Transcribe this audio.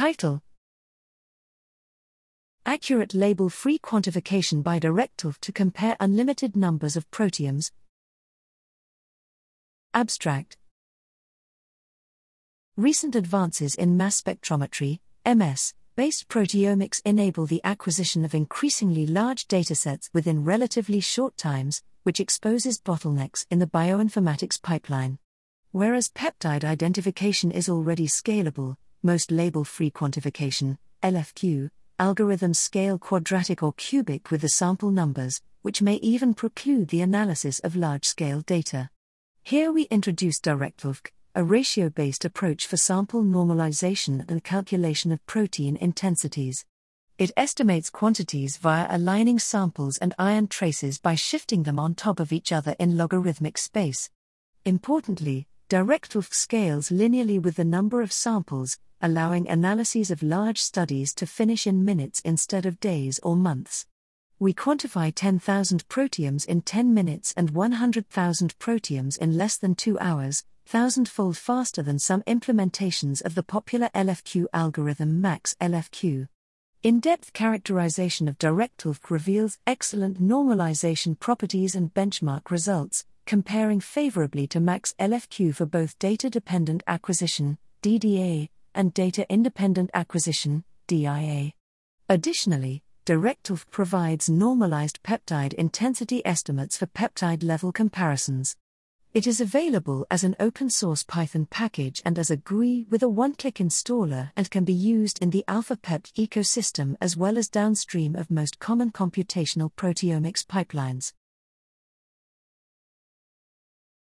Title Accurate label free quantification by directLFQ to compare unlimited numbers of proteomes. Abstract Recent advances in mass spectrometry, MS, based proteomics enable the acquisition of increasingly large datasets within relatively short times, which exposes bottlenecks in the bioinformatics pipeline. Whereas peptide identification is already scalable, most label free quantification, LFQ, algorithms scale quadratic or cubic with the sample numbers, which may even preclude the analysis of large scale data. Here we introduce directLFQ, a ratio based approach for sample normalization and calculation of protein intensities. It estimates quantities via aligning samples and ion traces by shifting them on top of each other in logarithmic space. Importantly, directLFQ scales linearly with the number of samples, allowing analyses of large studies to finish in minutes instead of days or months. We quantify 10,000 proteomes in 10 minutes and 100,000 proteomes in less than 2 hours, thousandfold faster than some implementations of the popular LFQ algorithm MaxLFQ. In depth characterization of directLFQ reveals excellent normalization properties and benchmark results, comparing favorably to MaxLFQ for both data dependent acquisition, DDA, and data independent acquisition, DIA. Additionally, directLFQ provides normalized peptide intensity estimates for peptide level comparisons. It is available as an open source Python package and as a GUI with a one click installer and can be used in the AlphaPept ecosystem as well as downstream of most common computational proteomics pipelines.